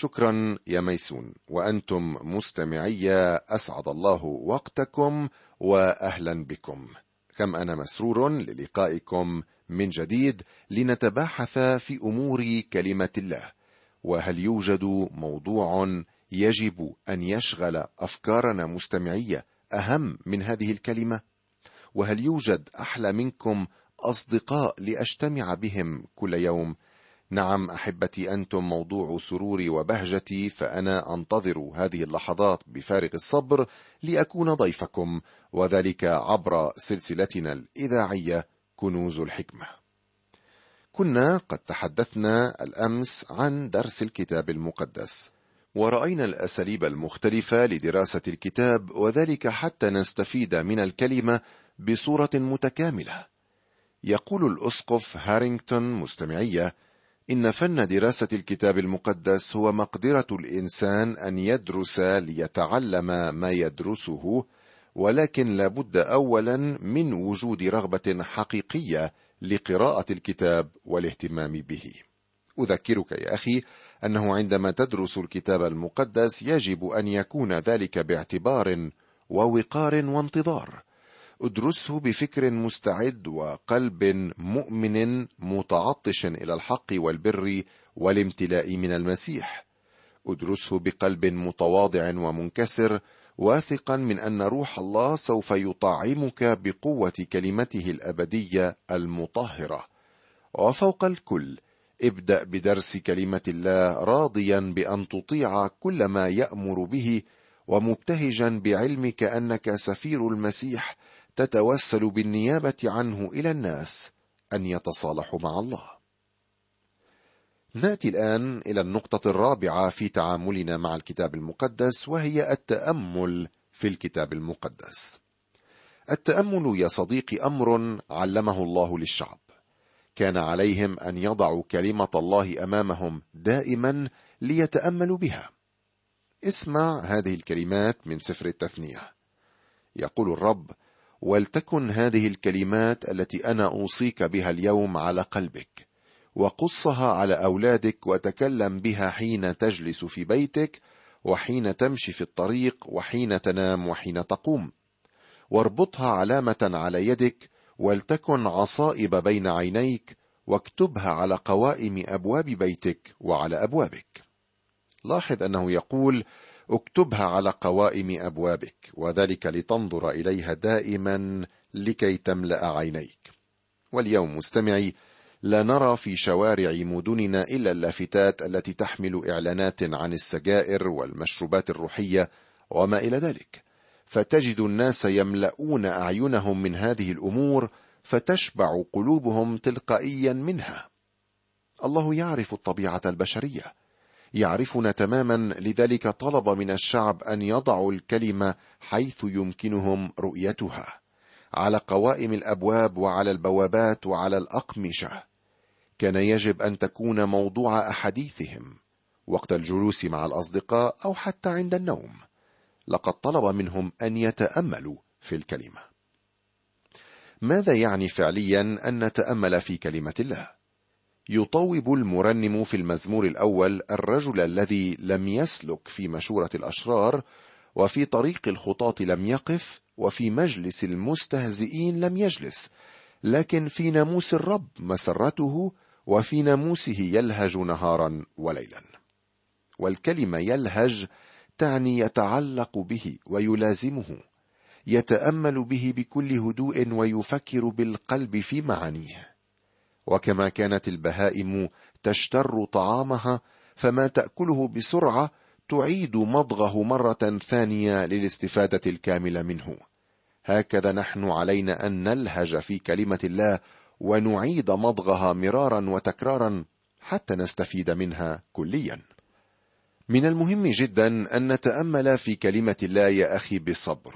شكرا يا ميسون. وأنتم مستمعي أسعد الله وقتكم واهلا بكم. كم أنا مسرور للقائكم من جديد لنتباحث في أمور كلمة الله. وهل يوجد موضوع يجب أن يشغل أفكارنا مستمعيه أهم من هذه الكلمة؟ وهل يوجد أحلى منكم أصدقاء لأجتمع بهم كل يوم؟ نعم أحبتي أنتم موضوع سروري وبهجتي فأنا أنتظر هذه اللحظات بفارغ الصبر لأكون ضيفكم وذلك عبر سلسلتنا الإذاعية كنوز الحكمة. كنا قد تحدثنا الأمس عن درس الكتاب المقدس ورأينا الأساليب المختلفة لدراسة الكتاب وذلك حتى نستفيد من الكلمة بصورة متكاملة. يقول الأسقف هارينغتون مستمعية إن فن دراسة الكتاب المقدس هو مقدرة الإنسان أن يدرس ليتعلم ما يدرسه ولكن لابد اولا من وجود رغبة حقيقية لقراءة الكتاب والاهتمام به. أذكرك يا أخي أنه عندما تدرس الكتاب المقدس يجب أن يكون ذلك باعتبار ووقار وانتظار. ادرسه بفكر مستعد وقلب مؤمن متعطش إلى الحق والبر والامتلاء من المسيح. ادرسه بقلب متواضع ومنكسر واثقا من أن روح الله سوف يطعمك بقوة كلمته الأبدية المطهرة. وفوق الكل ابدأ بدرس كلمة الله راضيا بأن تطيع كل ما يأمر به ومبتهجا بعلمك أنك سفير المسيح تتوسل بالنيابة عنه إلى الناس أن يتصالحوا مع الله. نأتي الآن إلى النقطة الرابعة في تعاملنا مع الكتاب المقدس وهي التأمل في الكتاب المقدس. التأمل يا صديقي أمر علمه الله للشعب. كان عليهم أن يضعوا كلمة الله أمامهم دائما ليتأملوا بها. اسمع هذه الكلمات من سفر التثنية. يقول الرب ولتكن هذه الكلمات التي أنا أوصيك بها اليوم على قلبك وقصها على أولادك وتكلم بها حين تجلس في بيتك وحين تمشي في الطريق وحين تنام وحين تقوم. واربطها علامة على يدك ولتكن عصائب بين عينيك واكتبها على قوائم أبواب بيتك وعلى أبوابك. لاحظ أنه يقول اكتبها على قوائم أبوابك وذلك لتنظر إليها دائما لكي تملأ عينيك. واليوم مستمعي لا نرى في شوارع مدننا إلا اللافتات التي تحمل إعلانات عن السجائر والمشروبات الروحية وما إلى ذلك. فتجد الناس يملؤون أعينهم من هذه الأمور فتشبع قلوبهم تلقائيا منها. الله يعرف الطبيعة البشرية. يعرفنا تماما لذلك طلب من الشعب أن يضعوا الكلمة حيث يمكنهم رؤيتها. على قوائم الأبواب وعلى البوابات وعلى الأقمشة. كان يجب أن تكون موضوع أحاديثهم وقت الجلوس مع الأصدقاء أو حتى عند النوم. لقد طلب منهم أن يتأملوا في الكلمة. ماذا يعني فعليا أن نتأمل في كلمة الله؟ يطوب المرنم في المزمور الأول الرجل الذي لم يسلك في مشورة الأشرار وفي طريق الخطاه لم يقف وفي مجلس المستهزئين لم يجلس. لكن في ناموس الرب مسرته وفي ناموسه يلهج نهارا وليلا. والكلمة يلهج تعني يتعلق به ويلازمه يتأمل به بكل هدوء ويفكر بالقلب في معانيه. وكما كانت البهائم تشتر طعامها فما تأكله بسرعة تعيد مضغه مرة ثانية للاستفادة الكامله منه. هكذا نحن علينا أن نلهج في كلمة الله ونعيد مضغها مرارا وتكرارا حتى نستفيد منها كليا. من المهم جدا أن نتأمل في كلمة الله يا أخي بصبر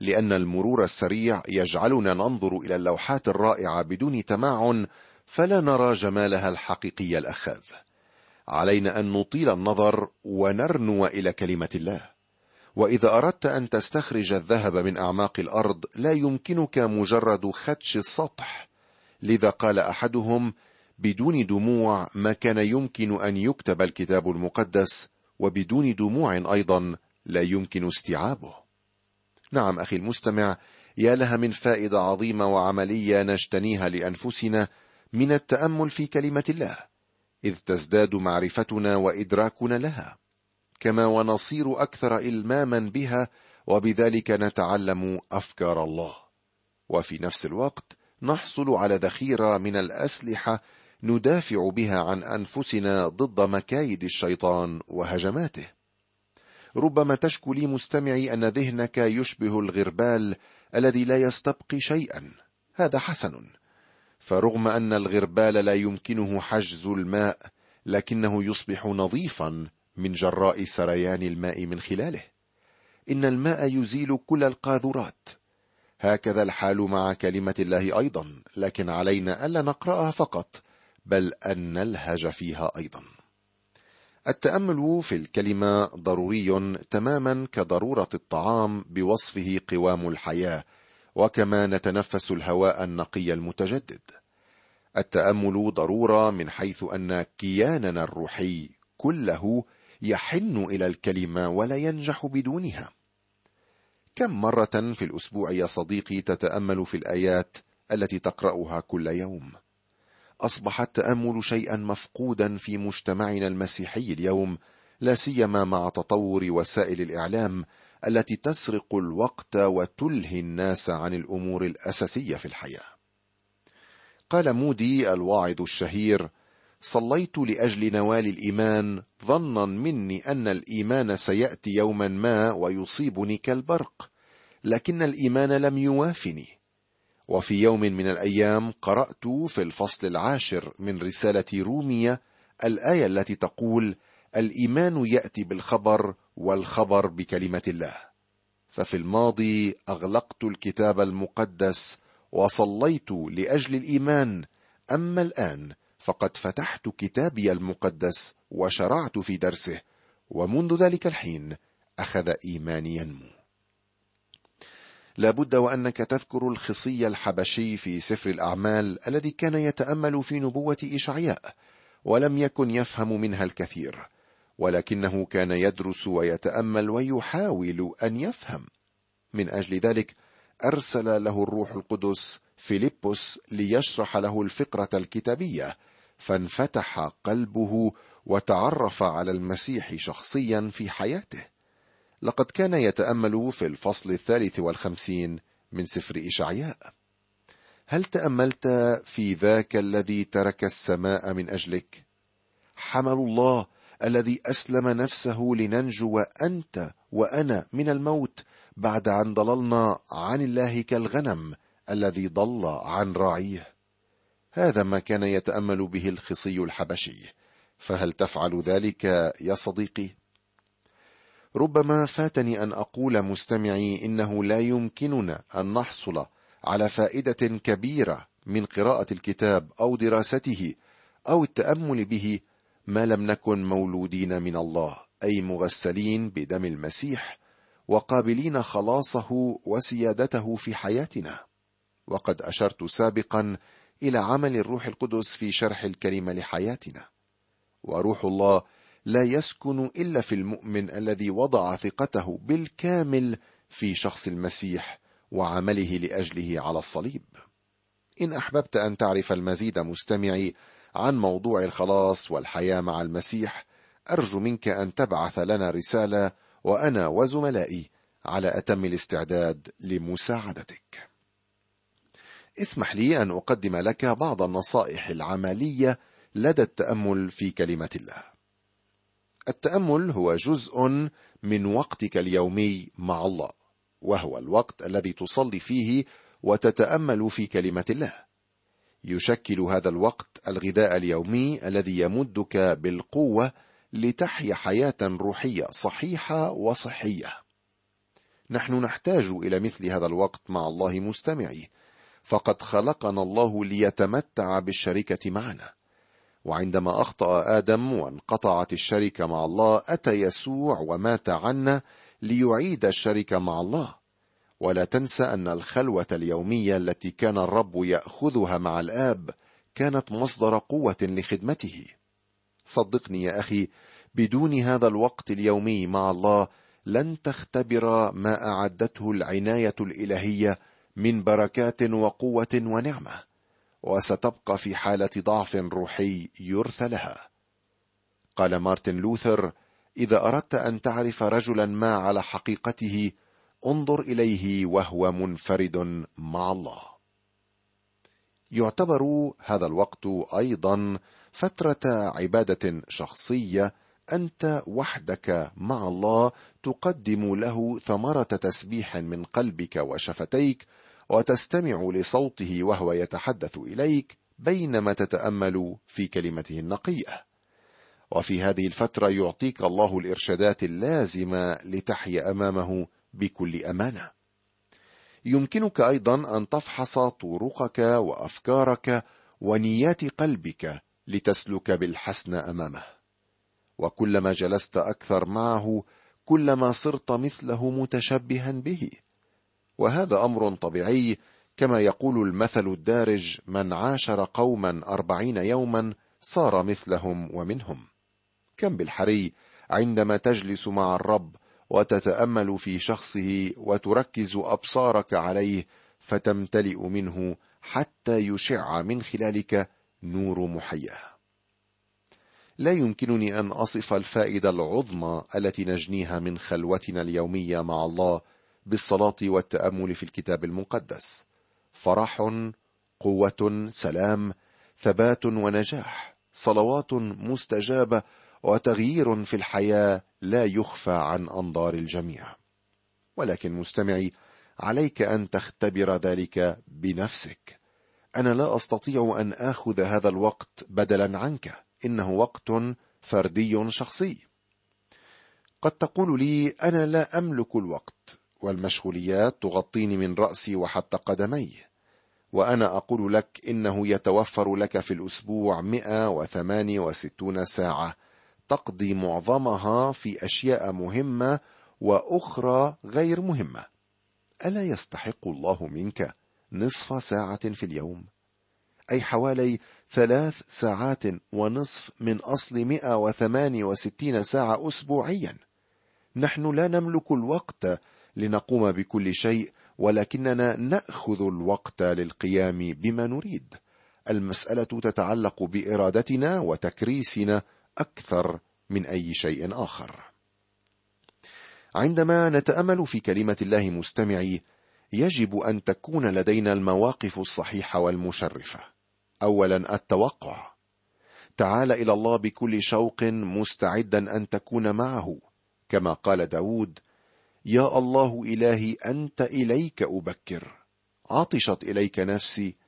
لأن المرور السريع يجعلنا ننظر إلى اللوحات الرائعة بدون تمعن فلا نرى جمالها الحقيقي الأخاذ. علينا أن نطيل النظر ونرنو إلى كلمة الله. وإذا أردت أن تستخرج الذهب من أعماق الأرض لا يمكنك مجرد خدش السطح لذا قال أحدهم بدون دموع ما كان يمكن أن يكتب الكتاب المقدس وبدون دموع أيضا لا يمكن استيعابه. نعم أخي المستمع يا لها من فائدة عظيمة وعملية نجتنيها لأنفسنا من التأمل في كلمة الله إذ تزداد معرفتنا وإدراكنا لها كما ونصير أكثر إلماما بها وبذلك نتعلم أفكار الله. وفي نفس الوقت نحصل على ذخيرة من الأسلحة ندافع بها عن أنفسنا ضد مكايد الشيطان وهجماته. ربما تشكو لي مستمعي أن ذهنك يشبه الغربال الذي لا يستبقي شيئا. هذا حسن. فرغم أن الغربال لا يمكنه حجز الماء لكنه يصبح نظيفا من جراء سريان الماء من خلاله. إن الماء يزيل كل القاذورات. هكذا الحال مع كلمة الله أيضا لكن علينا ألا نقرأها فقط بل أن نلهج فيها أيضا. التأمل في الكلمة ضروري تماما كضرورة الطعام بوصفه قوام الحياة وكما نتنفس الهواء النقي المتجدد. التأمل ضرورة من حيث أن كياننا الروحي كله يحن إلى الكلمة ولا ينجح بدونها. كم مرة في الأسبوع يا صديقي تتأمل في الآيات التي تقرأها كل يوم؟ اصبح التامل شيئا مفقودا في مجتمعنا المسيحي اليوم لا سيما مع تطور وسائل الإعلام التي تسرق الوقت وتلهي الناس عن الأمور الأساسية في الحياة. قال مودي الواعظ الشهير صليت لأجل نوال الإيمان ظنا مني أن الإيمان سيأتي يوما ما ويصيبني كالبرق لكن الإيمان لم يوافني. وفي يوم من الأيام قرأت في الفصل العاشر من رسالة رومية الآية التي تقول الإيمان يأتي بالخبر والخبر بكلمة الله. ففي الماضي أغلقت الكتاب المقدس وصليت لأجل الإيمان. أما الآن فقد فتحت كتابي المقدس وشرعت في درسه ومنذ ذلك الحين أخذ إيماني ينمو. لابد وأنك تذكر الخصي الحبشي في سفر الأعمال الذي كان يتأمل في نبوة إشعياء ولم يكن يفهم منها الكثير. ولكنه كان يدرس ويتأمل ويحاول أن يفهم. من أجل ذلك أرسل له الروح القدس فيلبس ليشرح له الفقرة الكتابية فانفتح قلبه وتعرف على المسيح شخصيا في حياته. لقد كان يتأمل في الفصل الثالث والخمسين من سفر إشعياء. هل تأملت في ذاك الذي ترك السماء من أجلك؟ حمل الله الذي أسلم نفسه لننجو انت وأنا من الموت بعد أن ضللنا عن الله كالغنم الذي ضل عن راعيه هذا ما كان يتأمل به الخصي الحبشي. فهل تفعل ذلك يا صديقي؟ ربما فاتني أن أقول مستمعي إنه لا يمكننا أن نحصل على فائدة كبيرة من قراءة الكتاب أو دراسته أو التأمل به ما لم نكن مولودين من الله أي مغسلين بدم المسيح وقابلين خلاصه وسيادته في حياتنا. وقد أشرت سابقا إلى عمل الروح القدس في شرح الكلمة لحياتنا. وروح الله لا يسكن إلا في المؤمن الذي وضع ثقته بالكامل في شخص المسيح وعمله لأجله على الصليب. إن أحببت أن تعرف المزيد مستمعي عن موضوع الخلاص والحياة مع المسيح. أرجو منك أن تبعث لنا رسالة وأنا وزملائي على أتم الاستعداد لمساعدتك. اسمح لي أن أقدم لك بعض النصائح العملية لدى التأمل في كلمة الله. التأمل هو جزء من وقتك اليومي مع الله وهو الوقت الذي تصلي فيه وتتأمل في كلمة الله. يشكل هذا الوقت الغذاء اليومي الذي يمدك بالقوة لتحيا حياة روحية صحيحة وصحية. نحن نحتاج إلى مثل هذا الوقت مع الله مستمعي. فقد خلقنا الله ليتمتع بالشركة معنا. وعندما أخطأ آدم وانقطعت الشركة مع الله أتى يسوع ومات عنا ليعيد الشركة مع الله. ولا تنسى أن الخلوة اليومية التي كان الرب يأخذها مع الآب كانت مصدر قوة لخدمته. صدقني يا أخي بدون هذا الوقت اليومي مع الله لن تختبر ما أعدته العناية الإلهية من بركات وقوة ونعمة وستبقى في حالة ضعف روحي يرثى لها. قال مارتن لوثر إذا أردت أن تعرف رجلا ما على حقيقته انظر إليه وهو منفرد مع الله. يعتبر هذا الوقت أيضا فترة عبادة شخصية أنت وحدك مع الله تقدم له ثمرة تسبيح من قلبك وشفتيك وتستمع لصوته وهو يتحدث إليك بينما تتأمل في كلمته النقيه وفي هذه الفترة يعطيك الله الإرشادات اللازمة لتحيا أمامه بكل أمانة. يمكنك أيضا أن تفحص طرقك وأفكارك ونيات قلبك لتسلك بالحسن أمامه. وكلما جلست أكثر معه كلما صرت مثله متشبها به. وهذا أمر طبيعي كما يقول المثل الدارج من عاشر قوما أربعين يوما صار مثلهم ومنهم. كم بالحري عندما تجلس مع الرب وتتأمل في شخصه وتركز أبصارك عليه فتمتلئ منه حتى يشع من خلالك نور محياه. لا يمكنني أن أصف الفائدة العظمى التي نجنيها من خلوتنا اليومية مع الله بالصلاة والتأمل في الكتاب المقدس. فرح قوة سلام ثبات ونجاح صلوات مستجابة وتغيير في الحياة لا يخفى عن أنظار الجميع. ولكن مستمعي عليك أن تختبر ذلك بنفسك. أنا لا أستطيع أن آخذ هذا الوقت بدلا عنك. إنه وقت فردي شخصي. قد تقول لي أنا لا أملك الوقت والمشغوليات تغطيني من رأسي وحتى قدمي. وأنا أقول لك إنه يتوفر لك في الأسبوع 168 ساعة. تقضي معظمها في أشياء مهمة وأخرى غير مهمة. ألا يستحق الله منك نصف ساعة في اليوم؟ أي حوالي ثلاث ساعات ونصف من أصل 168 ساعة اسبوعيا. نحن لا نملك الوقت لنقوم بكل شيء ولكننا نأخذ الوقت للقيام بما نريد. المسألة تتعلق بإرادتنا وتكريسنا أكثر من أي شيء آخر. عندما نتأمل في كلمة الله مستمعي يجب أن تكون لدينا المواقف الصحيحة والمشرفة. اولا التوقع. تعال إلى الله بكل شوق مستعدا أن تكون معه. كما قال داود يا الله إلهي أنت إليك أبكر. عطشت إليك نفسي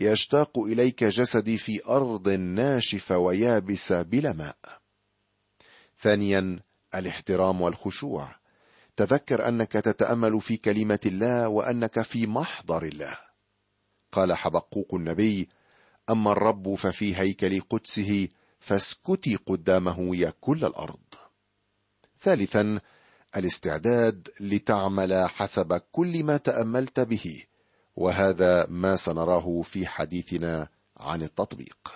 يشتاق إليك جسدي في أرض ناشفه ويابسه بلا ماء. ثانيا الاحترام والخشوع. تذكر أنك تتأمل في كلمة الله وأنك في محضر الله. قال حبقوق النبي أما الرب ففي هيكل قدسه فاسكتي قدامه يا كل الأرض. ثالثا الاستعداد لتعمل حسب كل ما تأملت به. وهذا ما سنراه في حديثنا عن التطبيق.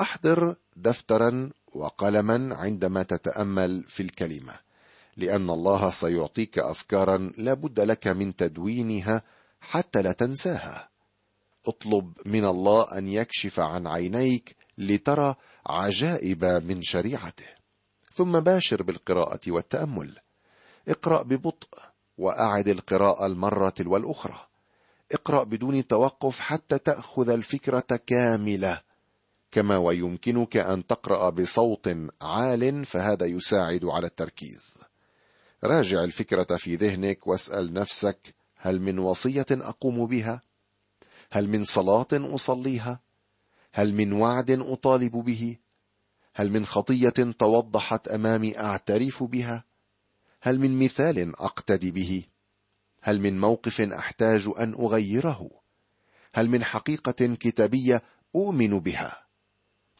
أحضر دفترا وقلما عندما تتأمل في الكلمة لأن الله سيعطيك افكارا لا بد لك من تدوينها حتى لا تنساها. اطلب من الله أن يكشف عن عينيك لترى عجائب من شريعته. ثم باشر بالقراءة والتأمل. اقرأ ببطء وأعد القراءة المرة تلو الاخرى اقرأ بدون توقف حتى تأخذ الفكرة كاملة. كما ويمكنك أن تقرأ بصوت عال فهذا يساعد على التركيز. راجع الفكرة في ذهنك واسأل نفسك هل من وصية أقوم بها؟ هل من صلاة أصليها؟ هل من وعد أطالب به؟ هل من خطية توضحت أمامي أعترف بها؟ هل من مثال أقتدي به؟ هل من موقف أحتاج أن أغيره؟ هل من حقيقة كتابية أؤمن بها؟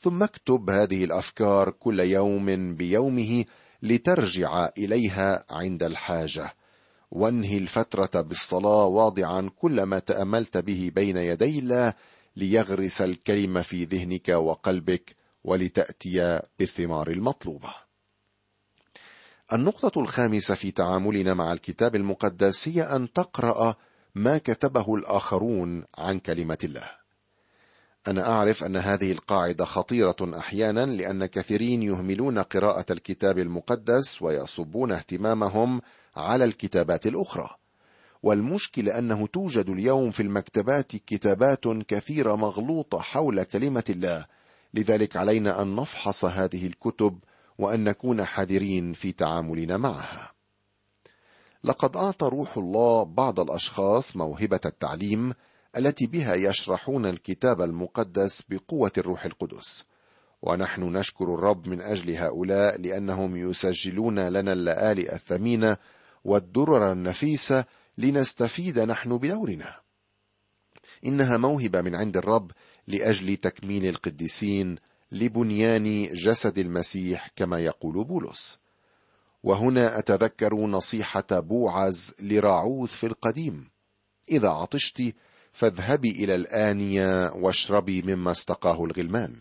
ثم اكتب هذه الأفكار كل يوم بيومه لترجع إليها عند الحاجة. وانهي الفترة بالصلاة واضعا كل ما تأملت به بين يدي الله ليغرس الكلمة في ذهنك وقلبك ولتأتي بالثمار المطلوبة. النقطة الخامسة في تعاملنا مع الكتاب المقدس هي أن تقرأ ما كتبه الآخرون عن كلمة الله. أنا أعرف أن هذه القاعدة خطيرة أحيانا لأن كثيرين يهملون قراءة الكتاب المقدس ويصبون اهتمامهم على الكتابات الأخرى. والمشكلة أنه توجد اليوم في المكتبات كتابات كثيرة مغلوطة حول كلمة الله. لذلك علينا أن نفحص هذه الكتب وأن نكون حذرين في تعاملنا معها. لقد أعطى روح الله بعض الأشخاص موهبة التعليم التي بها يشرحون الكتاب المقدس بقوة الروح القدس. ونحن نشكر الرب من أجل هؤلاء لأنهم يسجلون لنا اللآلئ الثمينة والدرر النفيسة لنستفيد نحن بدورنا. إنها موهبة من عند الرب لأجل تكميل القديسين لبنيان جسد المسيح كما يقول بولس. وهنا أتذكر نصيحة بوعز لراعوث في القديم. إذا عطشت فاذهبي إلى الآنية واشربي مما استقاه الغلمان.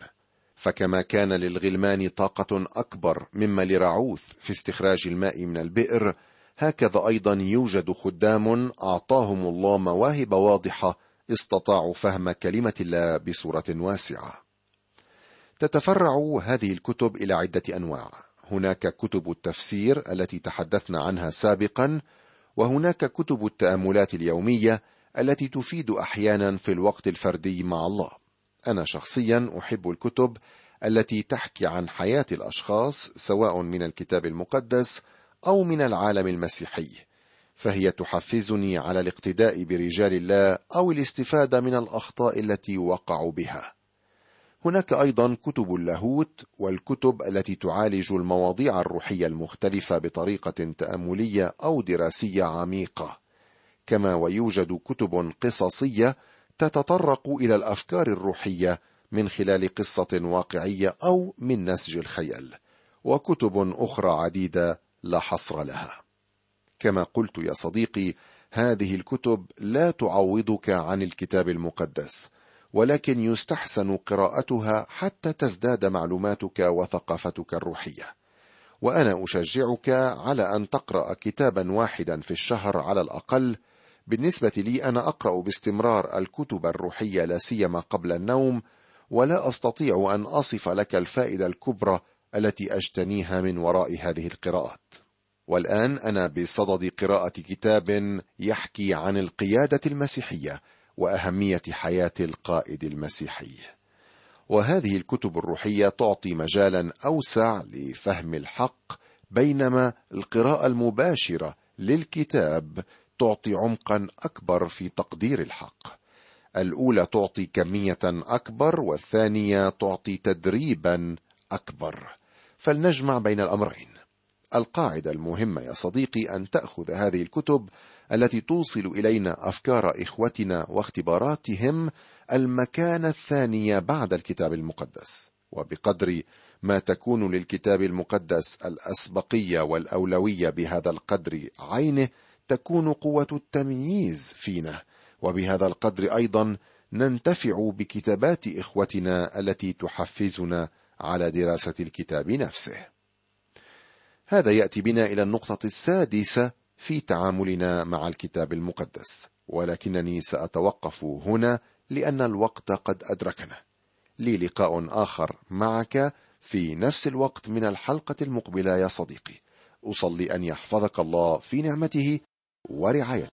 فكما كان للغلمان طاقة أكبر مما لراعوث في استخراج الماء من البئر هكذا أيضا يوجد خدام أعطاهم الله مواهب واضحة استطاعوا فهم كلمة الله بصورة واسعة. تتفرع هذه الكتب إلى عدة أنواع. هناك كتب التفسير التي تحدثنا عنها سابقا وهناك كتب التأملات اليومية التي تفيد أحيانا في الوقت الفردي مع الله. أنا شخصيا أحب الكتب التي تحكي عن حياة الأشخاص سواء من الكتاب المقدس أو من العالم المسيحي. فهي تحفزني على الاقتداء برجال الله أو الاستفادة من الأخطاء التي وقعوا بها. هناك أيضا كتب اللاهوت والكتب التي تعالج المواضيع الروحية المختلفة بطريقة تأملية أو دراسية عميقة. كما ويوجد كتب قصصية تتطرق إلى الأفكار الروحية من خلال قصة واقعية أو من نسج الخيال وكتب أخرى عديدة لا حصر لها. كما قلت يا صديقي هذه الكتب لا تعوضك عن الكتاب المقدس ولكن يستحسن قراءتها حتى تزداد معلوماتك وثقافتك الروحية. وأنا أشجعك على أن تقرأ كتابا واحدا في الشهر على الأقل. بالنسبة لي أنا أقرأ باستمرار الكتب الروحية لا سيما قبل النوم ولا أستطيع أن أصف لك الفائدة الكبرى التي أجتنيها من وراء هذه القراءات. والآن أنا بصدد قراءة كتاب يحكي عن القيادة المسيحية. وأهمية حياة القائد المسيحي. وهذه الكتب الروحية تعطي مجالا أوسع لفهم الحق بينما القراءة المباشرة للكتاب تعطي عمقا أكبر في تقدير الحق. الأولى تعطي كمية أكبر والثانية تعطي تدريبا أكبر. فلنجمع بين الأمرين. القاعدة المهمة يا صديقي أن تأخذ هذه الكتب التي توصل إلينا أفكار إخوتنا واختباراتهم المكانة الثانية بعد الكتاب المقدس. وبقدر ما تكون للكتاب المقدس الأسبقية والأولوية بهذا القدر عينه تكون قوة التمييز فينا. وبهذا القدر أيضا ننتفع بكتابات إخوتنا التي تحفزنا على دراسة الكتاب نفسه. هذا يأتي بنا إلى النقطة السادسة في تعاملنا مع الكتاب المقدس. ولكنني سأتوقف هنا لأن الوقت قد أدركنا. لي لقاء آخر معك في نفس الوقت من الحلقة المقبلة يا صديقي. أصلي أن يحفظك الله في نعمته ورعايته.